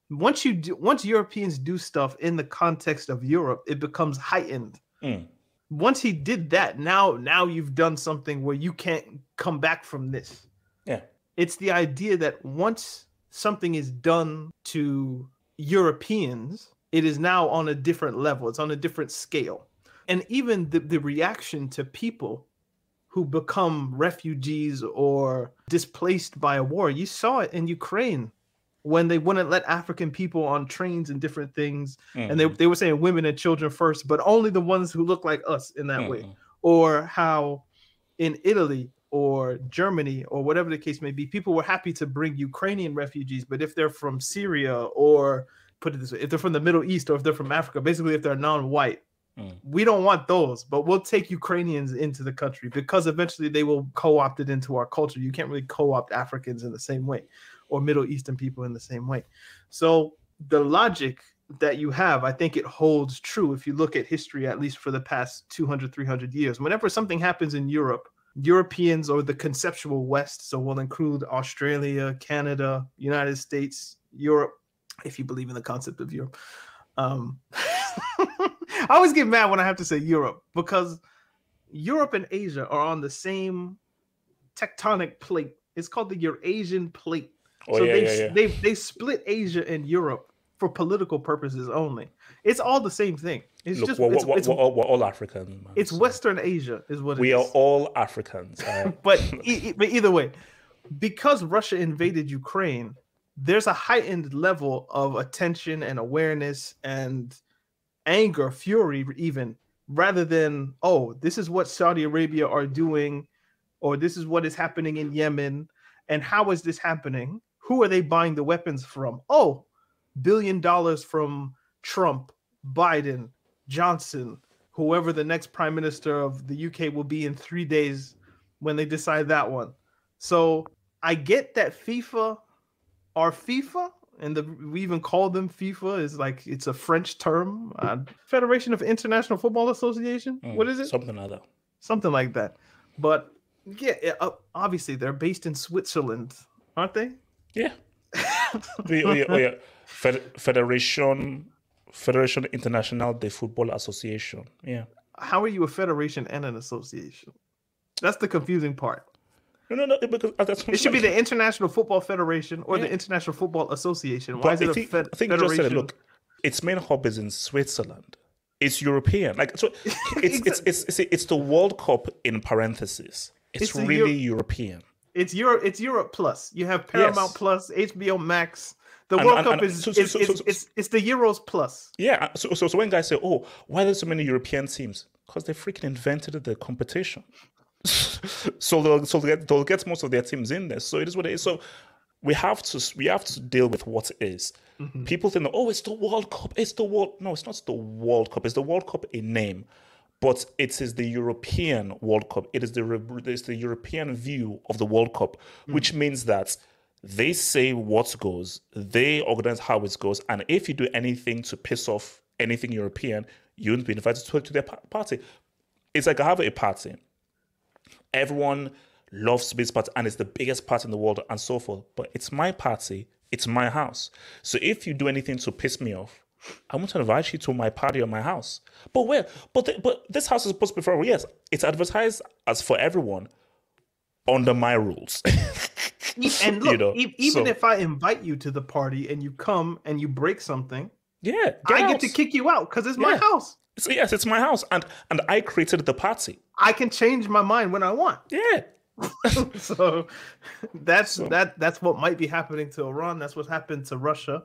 once you do, once Europeans do stuff in the context of Europe, it becomes heightened. Mm. Once he did that, now now you've done something where you can't come back from this. yeah. It's the idea that once something is done to Europeans, it is now on a different level. It's on a different scale. And even the, the reaction to people who become refugees or displaced by a war, you saw it in Ukraine when they wouldn't let African people on trains and different things. And they, mm-hmm. they were saying women and children first, but only the ones who look like us in that way. Mm-hmm. Or how in Italy or Germany or whatever the case may be, people were happy to bring Ukrainian refugees, but if they're from Syria or put it this way, if they're from the Middle East or if they're from Africa, basically if they're non-white, mm. we don't want those, but we'll take Ukrainians into the country because eventually they will co-opt it into our culture. You can't really co-opt Africans in the same way or Middle Eastern people in the same way. So the logic that you have, I think it holds true if you look at history, at least for the past 200, 300 years. Whenever something happens in Europe, Europeans or the conceptual West, so we'll include Australia, Canada, United States, Europe, if you believe in the concept of Europe. Um, [laughs] I always get mad when I have to say Europe because Europe and Asia are on the same tectonic plate. It's called the Eurasian plate. Oh, so yeah, they, yeah, yeah. they they split Asia and Europe for political purposes only. It's all the same thing. It's Look, just we're, it's, we're, it's, we're all, we're all Africans. Man. it's So Western Asia is what it We is. are all Africans. Uh, alright? [laughs] but [laughs] e- but either way, because Russia invaded Ukraine, there's a heightened level of attention and awareness and anger, fury, even rather than oh, this is what Saudi Arabia are doing, or this is what is happening in Yemen, and how is this happening? Who are they buying the weapons from? Oh, billion dollars from Trump, Biden, Johnson, whoever the next prime minister of the UK will be in three days when they decide that one. So I get that FIFA are FIFA, and the, we even call them FIFA is like it's a French term, uh, Federation of International Football Association. What is it? Something like that. Something like that. But yeah, yeah, uh, obviously they're based in Switzerland, aren't they? Yeah. [laughs] we, we, we, Fed, Federation Federation International de Football Association. Yeah. How are you a federation and an association? That's the confusing part. No, no, no. Because uh, that's It should be the International Football Federation or the International Football Association. Why But is it I a think, fed- I think you just said it. federation? Look, its main hub is in Switzerland. It's European. Like so, [laughs] it's it's, it's it's it's the World Cup in parentheses. It's, It's really Eu- European. It's Europe. It's Europe Plus. You have Paramount Yes. Plus, HBO Max. The And- World and- Cup is so- so- is- so- is- so- it's it's the Euros Plus. Yeah. uh, So, so so when guys say, "Oh, why there's so many European teams?" Because they freaking invented the competition. [laughs] so they'll so they'll get, they'll get most of their teams in there. So it is what it is. So we have to we have to deal with what is. People think, "Oh, it's the World Cup. It's the World." No, it's not the World Cup. It's the World Cup in name, but it is the European World Cup. It is the it's the European view of the World Cup, hmm. which means that they say what goes, they organize how it goes, and if you do anything to piss off anything European, you won't be invited to, to their party. It's like I have a party. Everyone loves this party, and it's the biggest party in the world, and so forth. But it's my party, it's my house. So if you do anything to piss me off, I want to invite you to my party or my house. But where? But the, but this house is supposed to be for. Yes, it's advertised as for everyone under my rules. [laughs] And look, know, e- even so- if I invite you to the party and you come and you break something, yeah, I out. get to kick you out because it's my house. So yes, it's my house, and and I created the party. I can change my mind when I want. Yeah, [laughs] so that's that that's what might be happening to Iran. That's what happened to Russia.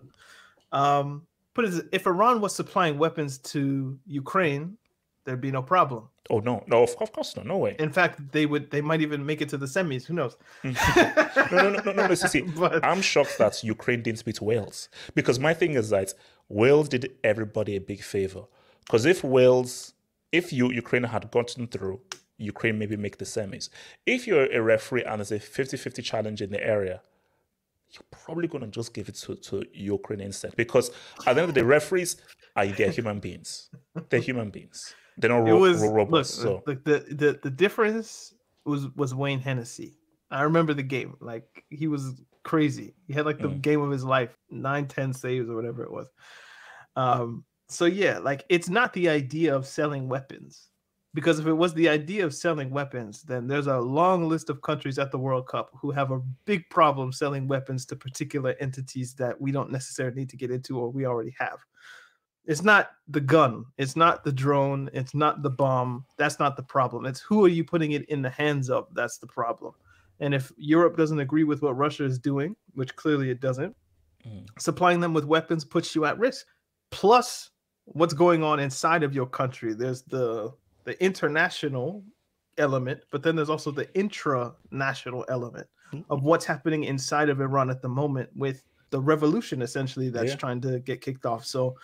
Um, put it if Iran was supplying weapons to Ukraine, there'd be no problem. Oh no, no, of, of course not. No way. In fact, they would they might even make it to the semis. Who knows? [laughs] No, no, no, no, no. see, [laughs] But- I'm shocked that Ukraine didn't beat Wales because my thing is that Wales did everybody a big favor. Because if Wales, if you Ukraine had gotten through, Ukraine maybe make the semis. If you're a referee and there's a 50-50 challenge in the area, you're probably gonna just give it to, to Ukraine instead. Because at the end of the day, referees are they're human beings. They're human beings. They're not ro- was ro- look, so the, the the the difference was was Wayne Hennessy. I remember the game. Like he was crazy. He had like the Mm. game of his life, nine, 10 saves or whatever it was. Um, so yeah, like it's not the idea of selling weapons. Because if it was the idea of selling weapons, then there's a long list of countries at the World Cup who have a big problem selling weapons to particular entities that we don't necessarily need to get into or we already have. It's not the gun, it's not the drone, it's not the bomb. That's not the problem. It's who are you putting it in the hands of? That's the problem. And if Europe doesn't agree with what Russia is doing, which clearly it doesn't, Mm. supplying them with weapons puts you at risk. Plus, what's going on inside of your country? There's the the international element, but then there's also the intra-national element mm-hmm. of what's happening inside of Iran at the moment with the revolution essentially that's Yeah. trying to get kicked off. So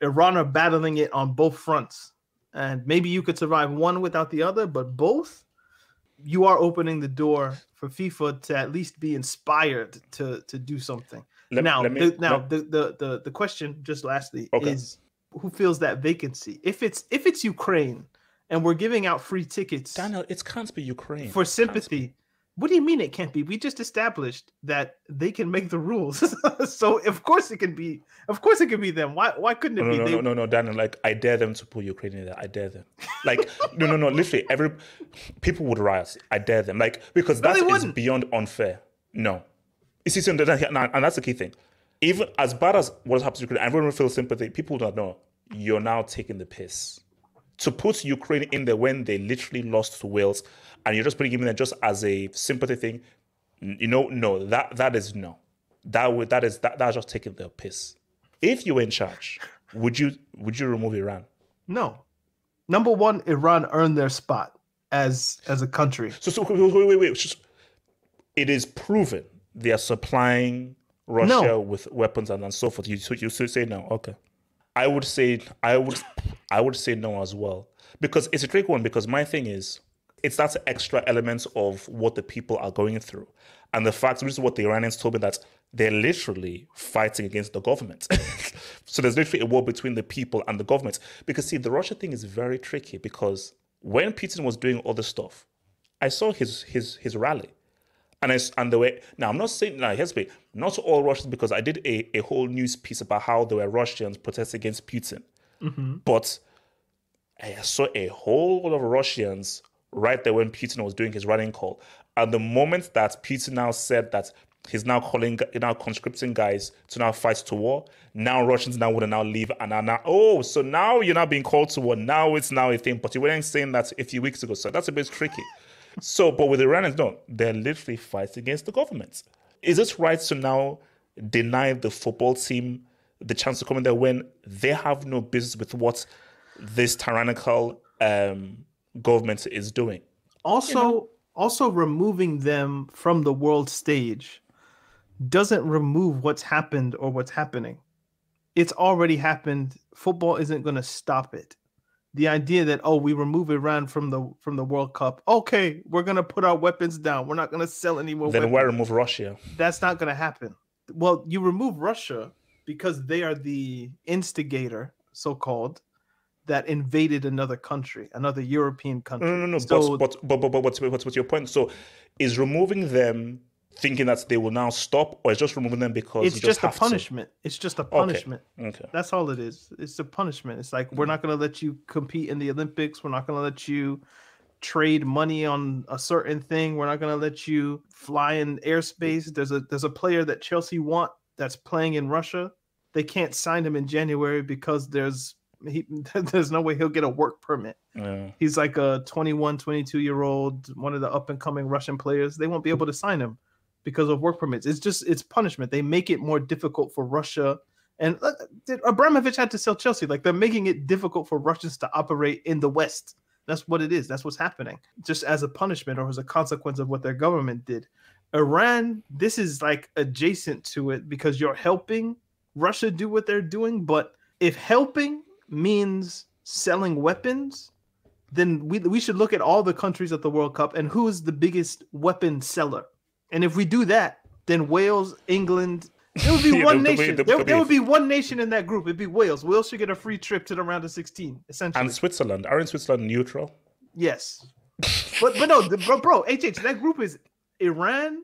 Iran are battling it on both fronts. And maybe you could survive one without the other, but both, you are opening the door for FIFA to at least be inspired to to do something. Let- now, let me- the, now let- the, the the the question, just lastly, Okay. is who fills that vacancy? If it's if it's Ukraine and we're giving out free tickets Daniel, it can't be Ukraine. for sympathy, what do you mean it can't be? We just established that they can make the rules, [laughs] so of course it can be. Of course it can be them. Why why couldn't it No, be? no, they, no, no, no, Daniel. Like, I dare them to put Ukraine in there. I dare them. Like, no, no, no. Literally, every people would riot. I dare them. Like, because No, that is beyond unfair. No, you see, and and that's the key thing. Even as bad as what happens to Ukraine, everyone feels sympathy. People don't know you're now taking the piss. To put Ukraine in there when they literally lost to Wales, and you're just putting him in there just as a sympathy thing. You know, no, that that is no. That would that is that that's just taking the piss. If you were in charge, would you would you remove Iran? no. Number one, Iran earned their spot as as a country. So, so wait, wait, wait, wait. Just- It is proven they are supplying Russia No. with weapons and, and so forth. You so you say no. Okay. I would say I would I would say no as well because it's a tricky one. Because my thing is, it's that extra element of what the people are going through, and the fact which is what the Iranians told me that they're literally fighting against the government. [laughs] so there's literally a war between the people and the government. Because see, the Russia thing is very tricky because when Putin was doing all this stuff, I saw his his his rally. And I, s- and the way now I'm not saying now here's the thing, not all Russians because I did a, a whole news piece about how there were Russians protesting against Putin. Mm-hmm. But I saw a whole lot of Russians right there when Putin was doing his running call. And the moment that Putin now said that he's now calling, now conscripting guys to now fight to war, now Russians now to now leave and are now, oh, so now you're now being called to war. Now it's now a thing. But you weren't saying that a few weeks ago. So that's a bit tricky. So, but with the Iranians, no, they're literally fighting against the government. Is it right to now deny the football team the chance to come in there when they have no business with what this tyrannical um, government is doing? Also, you know? also removing them from the world stage doesn't remove what's happened or what's happening. It's already happened. Football isn't going to stop it the idea that oh we remove Iran from the from the World Cup. Okay, we're gonna put our weapons down. We're not gonna sell any more. Weapons. Then weapons. why remove Russia? That's not gonna happen. Well, you remove Russia because they are the instigator, so called, that invaded another country, another European country. No, no, no. So, but, but, but, but, what's, what's, what's your point? So, is removing them thinking that they will now stop, or it's just removing them because it's just, just a punishment? To? It's just a punishment. Okay. okay. That's all it is. It's a punishment. It's like we're hmm. not going to let you compete in the Olympics. We're not going to let you trade money on a certain thing. We're not going to let you fly in airspace. There's a there's a player that Chelsea want that's playing in Russia. They can't sign him in January because there's he, [laughs] there's no way he'll get a work permit. Yeah. He's like a 21, 22 year old, one of the up and coming Russian players. They won't be able to sign him because of work permits. It's just it's punishment. They make it more difficult for Russia. And uh, Abramovich had to sell Chelsea. Like they're making it difficult for Russians to operate in the West. That's what it is. That's what's happening. Just as a punishment or as a consequence of what their government did. Iran, this is like adjacent to it because you're helping Russia do what they're doing. But if helping means selling weapons, then we, we should look at all the countries at the World Cup and who is the biggest weapon seller. And if we do that, then Wales, England, [laughs] there would be yeah, one nation. Be, there, there, would be one nation in that group. It'd be Wales. Wales should get a free trip to the round of 16, essentially. And Switzerland. Aren't Switzerland neutral? Yes. but but no, the, bro, bro, HH, that group is Iran,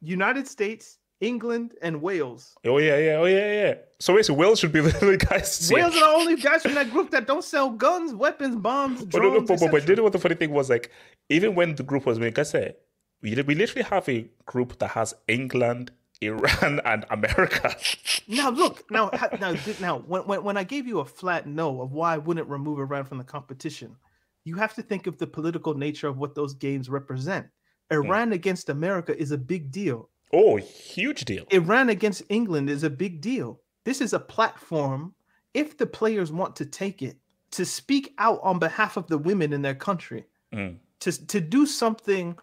United States, England, and Wales. Oh yeah, yeah, oh yeah, yeah. So basically, Wales should be [laughs] the only guys. Wales are the only guys from that group that don't sell guns, weapons, bombs, drones. But, no, no, but, but, but you know what the funny thing was? Like, even when the group was made, I said we, we literally have a group that has England, [laughs] Iran, and America. now look, now now now when, when when I gave you a flat no of why I wouldn't remove Iran from the competition, you have to think of the political nature of what those games represent. Iran mm. against America is a big deal. Oh, huge deal. Iran against England is a big deal. This is a platform, if the players want to take it, to speak out on behalf of the women in their country, mm. to, to do something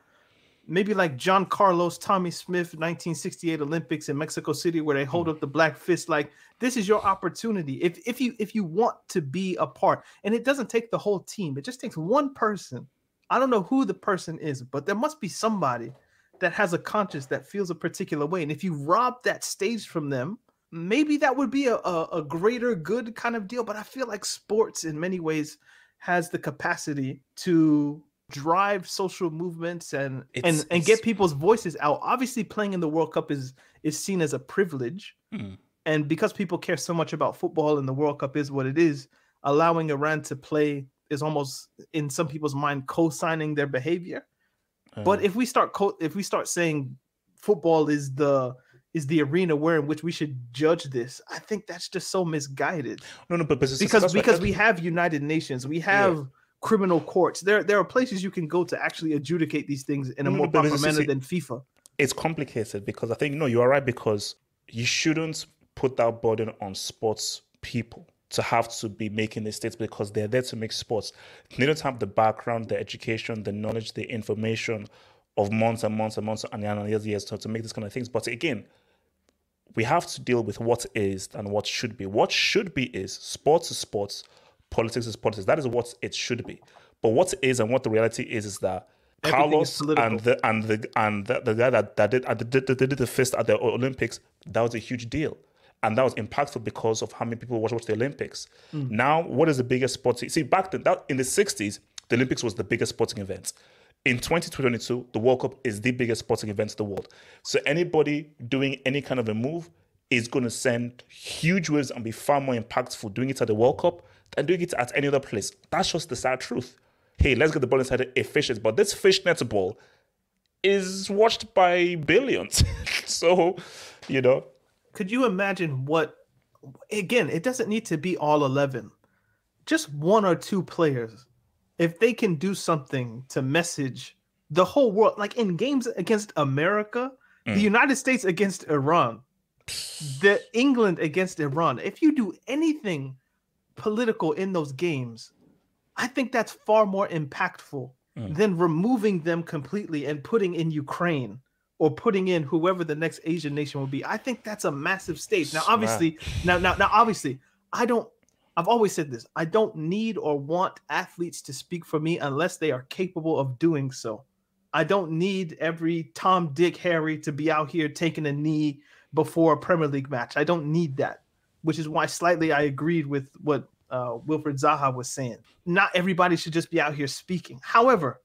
maybe like John Carlos, Tommie Smith, 1968 Olympics in Mexico City, where they hold mm. up the black fist, like this is your opportunity. If if you if you want to be a part, and it doesn't take the whole team, it just takes one person. I don't know who the person is, but there must be somebody that has a conscience that feels a particular way. And if you rob that stage from them, maybe that would be a, a, a greater good kind of deal. But I feel like sports in many ways has the capacity to drive social movements and it's, and and get people's voices out. Obviously, playing in the World Cup is is seen as a privilege, hmm. and because people care so much about football and the World Cup is what it is, allowing Iran to play is almost in some people's mind co-signing their behavior. Uh, but if we start co- if we start saying football is the is the arena where in which we should judge this, I think that's just so misguided. No, no, but, but because because we have United Nations, we have. Yeah criminal courts. There, there are places you can go to actually adjudicate these things in a mm, more proper manner than FIFA. It's complicated because I think no, you are right because you shouldn't put that burden on sports people to have to be making these states because they're there to make sports. They don't have the background, the education, the knowledge, the information of months and months and months and years, years to, to make these kind of things. But again, we have to deal with what is and what should be. What should be is sports is sports, politics is politics. That is what it should be. But what is and what the reality is is that Everything Carlos and the and the and the, the guy that, that did, that did, that did the fist at the Olympics, that was a huge deal. And that was impactful because of how many people watch, watch the Olympics. Mm. Now, what is the biggest sporting? See, back then, that, in the 60s, the Olympics was the biggest sporting event. In 2022, the World Cup is the biggest sporting event in the world. So anybody doing any kind of a move is going to send huge waves and be far more impactful doing it at the World Cup than doing it at any other place. That's just the sad truth. hey, let's get the ball inside a fishnet. But this fishnet ball is watched by billions. [laughs] so, you know. Could you imagine what? Again, it doesn't need to be all eleven. Just one or two players, if they can do something to message the whole world, like in games against America, mm. the United States against Iran, the England against Iran. If you do anything political in those games, I think that's far more impactful mm. than removing them completely and putting in Ukraine or putting in whoever the next Asian nation will be. I think that's a massive stage. Now, obviously, now, now, now, obviously, I don't. I've always said this. I don't need or want athletes to speak for me unless they are capable of doing so. I don't need every Tom, Dick, Harry to be out here taking a knee before a Premier League match. I don't need that, which is why slightly I agreed with what uh, Wilfried Zaha was saying. Not everybody should just be out here speaking. However,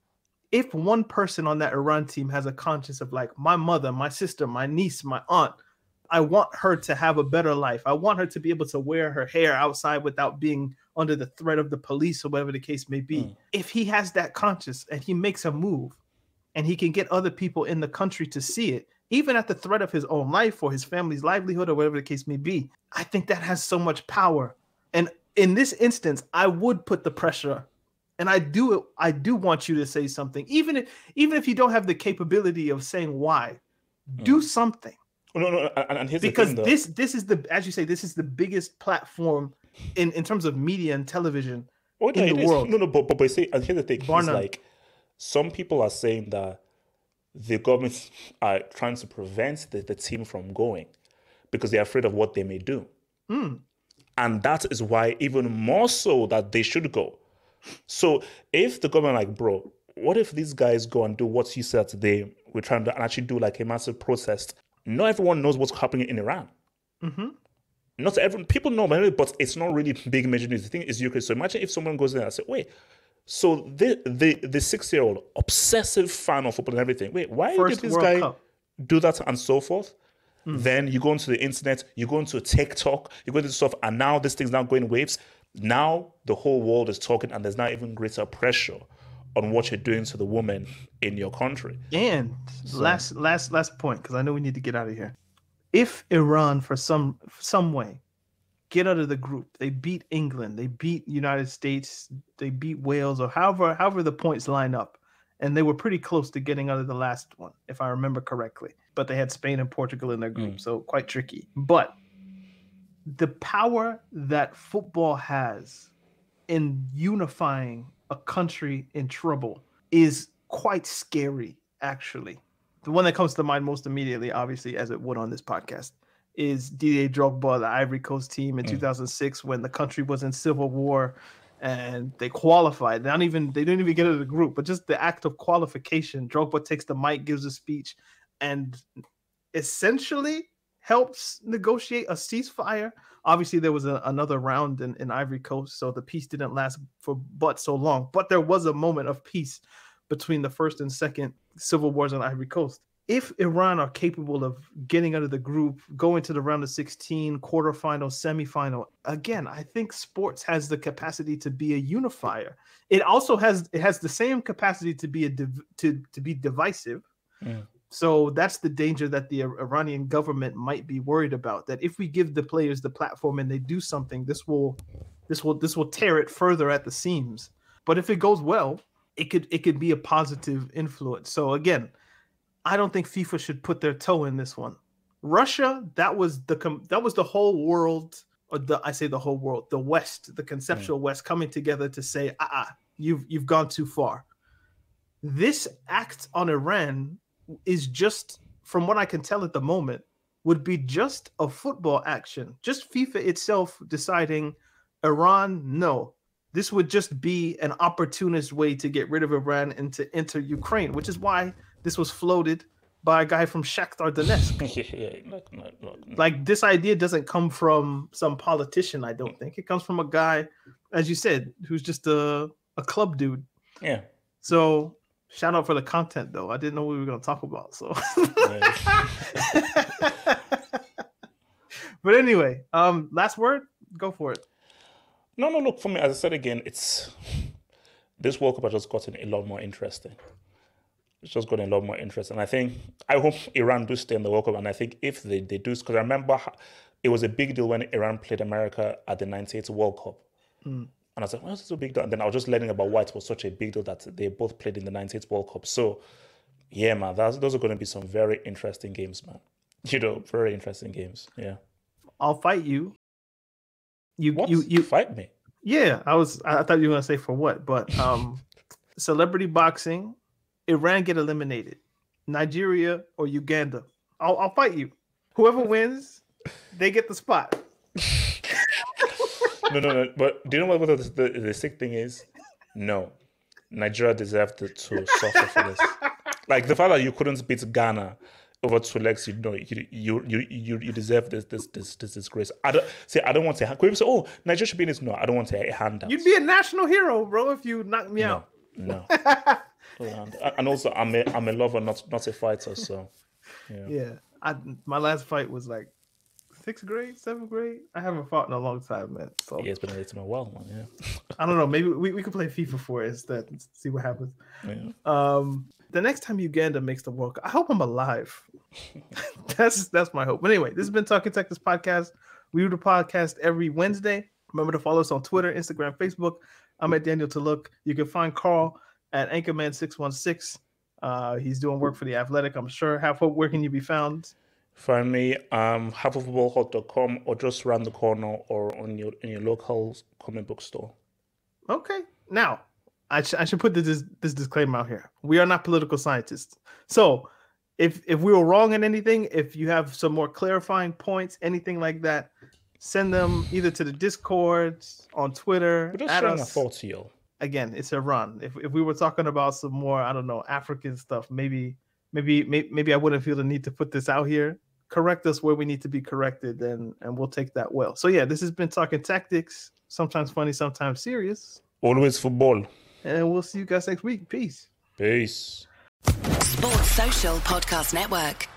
if one person on that Iran team has a conscience of like my mother, my sister, my niece, my aunt, I want her to have a better life. I want her to be able to wear her hair outside without being under the threat of the police or whatever the case may be. Mm. If he has that conscience and he makes a move and he can get other people in the country to see it, even at the threat of his own life or his family's livelihood or whatever the case may be, I think that has so much power. And in this instance, I would put the pressure, and I do I do want you to say something, even if even if you don't have the capability of saying why, do mm. something. No, no, and, and here's because thing, this this is the as you say this is the biggest platform in in terms of media and television oh, in the is. world. No, no, but but, but see, and here's the thing: like some people are saying that the government are trying to prevent the, the team from going because they're afraid of what they may do. Mm. And that is why, even more so, that they should go. So if the government, like, bro, what if these guys go and do what you said today? We're trying to actually do like a massive protest. Not everyone knows what's happening in Iran. Mm-hmm. Not everyone, people know, but it's not really big major news. The thing is Ukraine. So imagine if someone goes in and say, wait, so the the the six year old obsessive fan of football and everything. Wait, why First did this World guy Cup. do that and so forth? Mm. Then you go into the internet, you go into TikTok, you go into stuff, and now this thing's now going waves. Now the whole world is talking, and there's now even greater pressure on what you're doing to the woman in your country. And so. last last last point, because I know we need to get out of here. If Iran, for some some way, get out of the group. They beat England, they beat United States, they beat Wales, or however however the points line up. And they were pretty close to getting out of the last one, if I remember correctly. But they had Spain and Portugal in their group, mm. so quite tricky. But the power that football has in unifying a country in trouble is quite scary, actually. The one that comes to mind most immediately, obviously, as it would on this podcast, is Didier Drogba, the Ivory Coast team in mm. 2006 when the country was in civil war and they qualified. They don't even they didn't even get into the group, but just the act of qualification. Drogba takes the mic, gives a speech, and essentially helps negotiate a ceasefire. Obviously, there was a, another round in, in Ivory Coast, so the peace didn't last for but so long. But there was a moment of peace between the first and second civil wars on Ivory Coast if Iran are capable of getting out of the group, going to the round of 16, quarterfinal, semifinal, again, I think sports has the capacity to be a unifier. It also has it has the same capacity to be a div- to to be divisive. Yeah. So that's the danger that the Iranian government might be worried about. That if we give the players the platform and they do something, this will this will this will tear it further at the seams. But if it goes well, it could it could be a positive influence. So again, I don't think FIFA should put their toe in this one. Russia, that was the that was the whole world, or the I say the whole world, the West, the conceptual. West coming together to say, ah, ah, you've you've gone too far. This act on Iran is just, from what I can tell at the moment, would be just a football action, just FIFA itself deciding, Iran, no, this would just be an opportunist way to get rid of Iran and to enter Ukraine, which is why this was floated by a guy from Shakhtar Donetsk. [laughs] yeah, look, look, look. Like this idea doesn't come from some politician. I don't think it comes from a guy, as you said, who's just a a club dude. Yeah. So shout out for the content though. I didn't know we were going to talk about. So. [laughs] but anyway, um, last word. Go for it. No, no. Look for me. As I said again, it's this World Cup has just gotten a lot more interesting. It's just gotten a lot more interest. And I think I hope Iran do stay in the World Cup, and I think if they, they do, because I remember it was a big deal when Iran played America at the '98 World Cup. Mm. And I was like, why is this a big deal? And then I was just learning about why it was such a big deal that they both played in the 98 World Cup. So, yeah, man, that's, those are going to be some very interesting games, man. [laughs] You know, very interesting games. Yeah. I'll fight you. You, what? you, you fight me. Yeah, I was. I thought you were gonna say for what, but um, [laughs] celebrity boxing, Iran get eliminated, Nigeria or Uganda. I'll, I'll fight you. Whoever wins, they get the spot [laughs] no, no, no. But do you know what the, the, the sick thing is? No, Nigeria deserved to, to suffer for this. Like the fact that you couldn't beat Ghana over two legs, you know, you you you you, you deserve this this this this disgrace. I don't say I don't want to. Can people say, oh, Nigeria should be in this? No, I don't want to a handout. You'd be a national hero, bro, if you knocked me no, out. No. [laughs] and also, I'm a I'm a lover, not not a fighter. So, yeah. Yeah. I, my last fight was like sixth grade, seventh grade. I haven't fought in a long time, man. So yeah, it's been it's been a while, man. Yeah. [laughs] I don't know. Maybe we, we could play FIFA for it instead and see what happens. Yeah. Um, the next time Uganda makes the World Cup, I hope I'm alive. [laughs] that's that's my hope. But anyway, this has been Talking Tactics podcast. We do the podcast every Wednesday. Remember to follow us on Twitter, Instagram, Facebook. I'm at Daniel to look. You can find Carl at Anchorman616. Uh, he's doing work for the Athletic, I'm sure. Half where can you be found? Find me um halfoffootballhut.com or just around the corner or on your in your local comic book store. Okay. Now, I, sh- I should put this this disclaimer out here. We are not political scientists. So, if if we were wrong in anything, if you have some more clarifying points, anything like that, send them either to the Discord, on Twitter. We're just sharing our thoughts here. Again, it's Iran. If if we were talking about some more, I don't know, African stuff, maybe maybe maybe I wouldn't feel the need to put this out here. Correct us where we need to be corrected and and we'll take that well. So yeah this has been talking tactics sometimes funny sometimes serious. Always football. And we'll see you guys next week. Peace. Peace. Sports social podcast network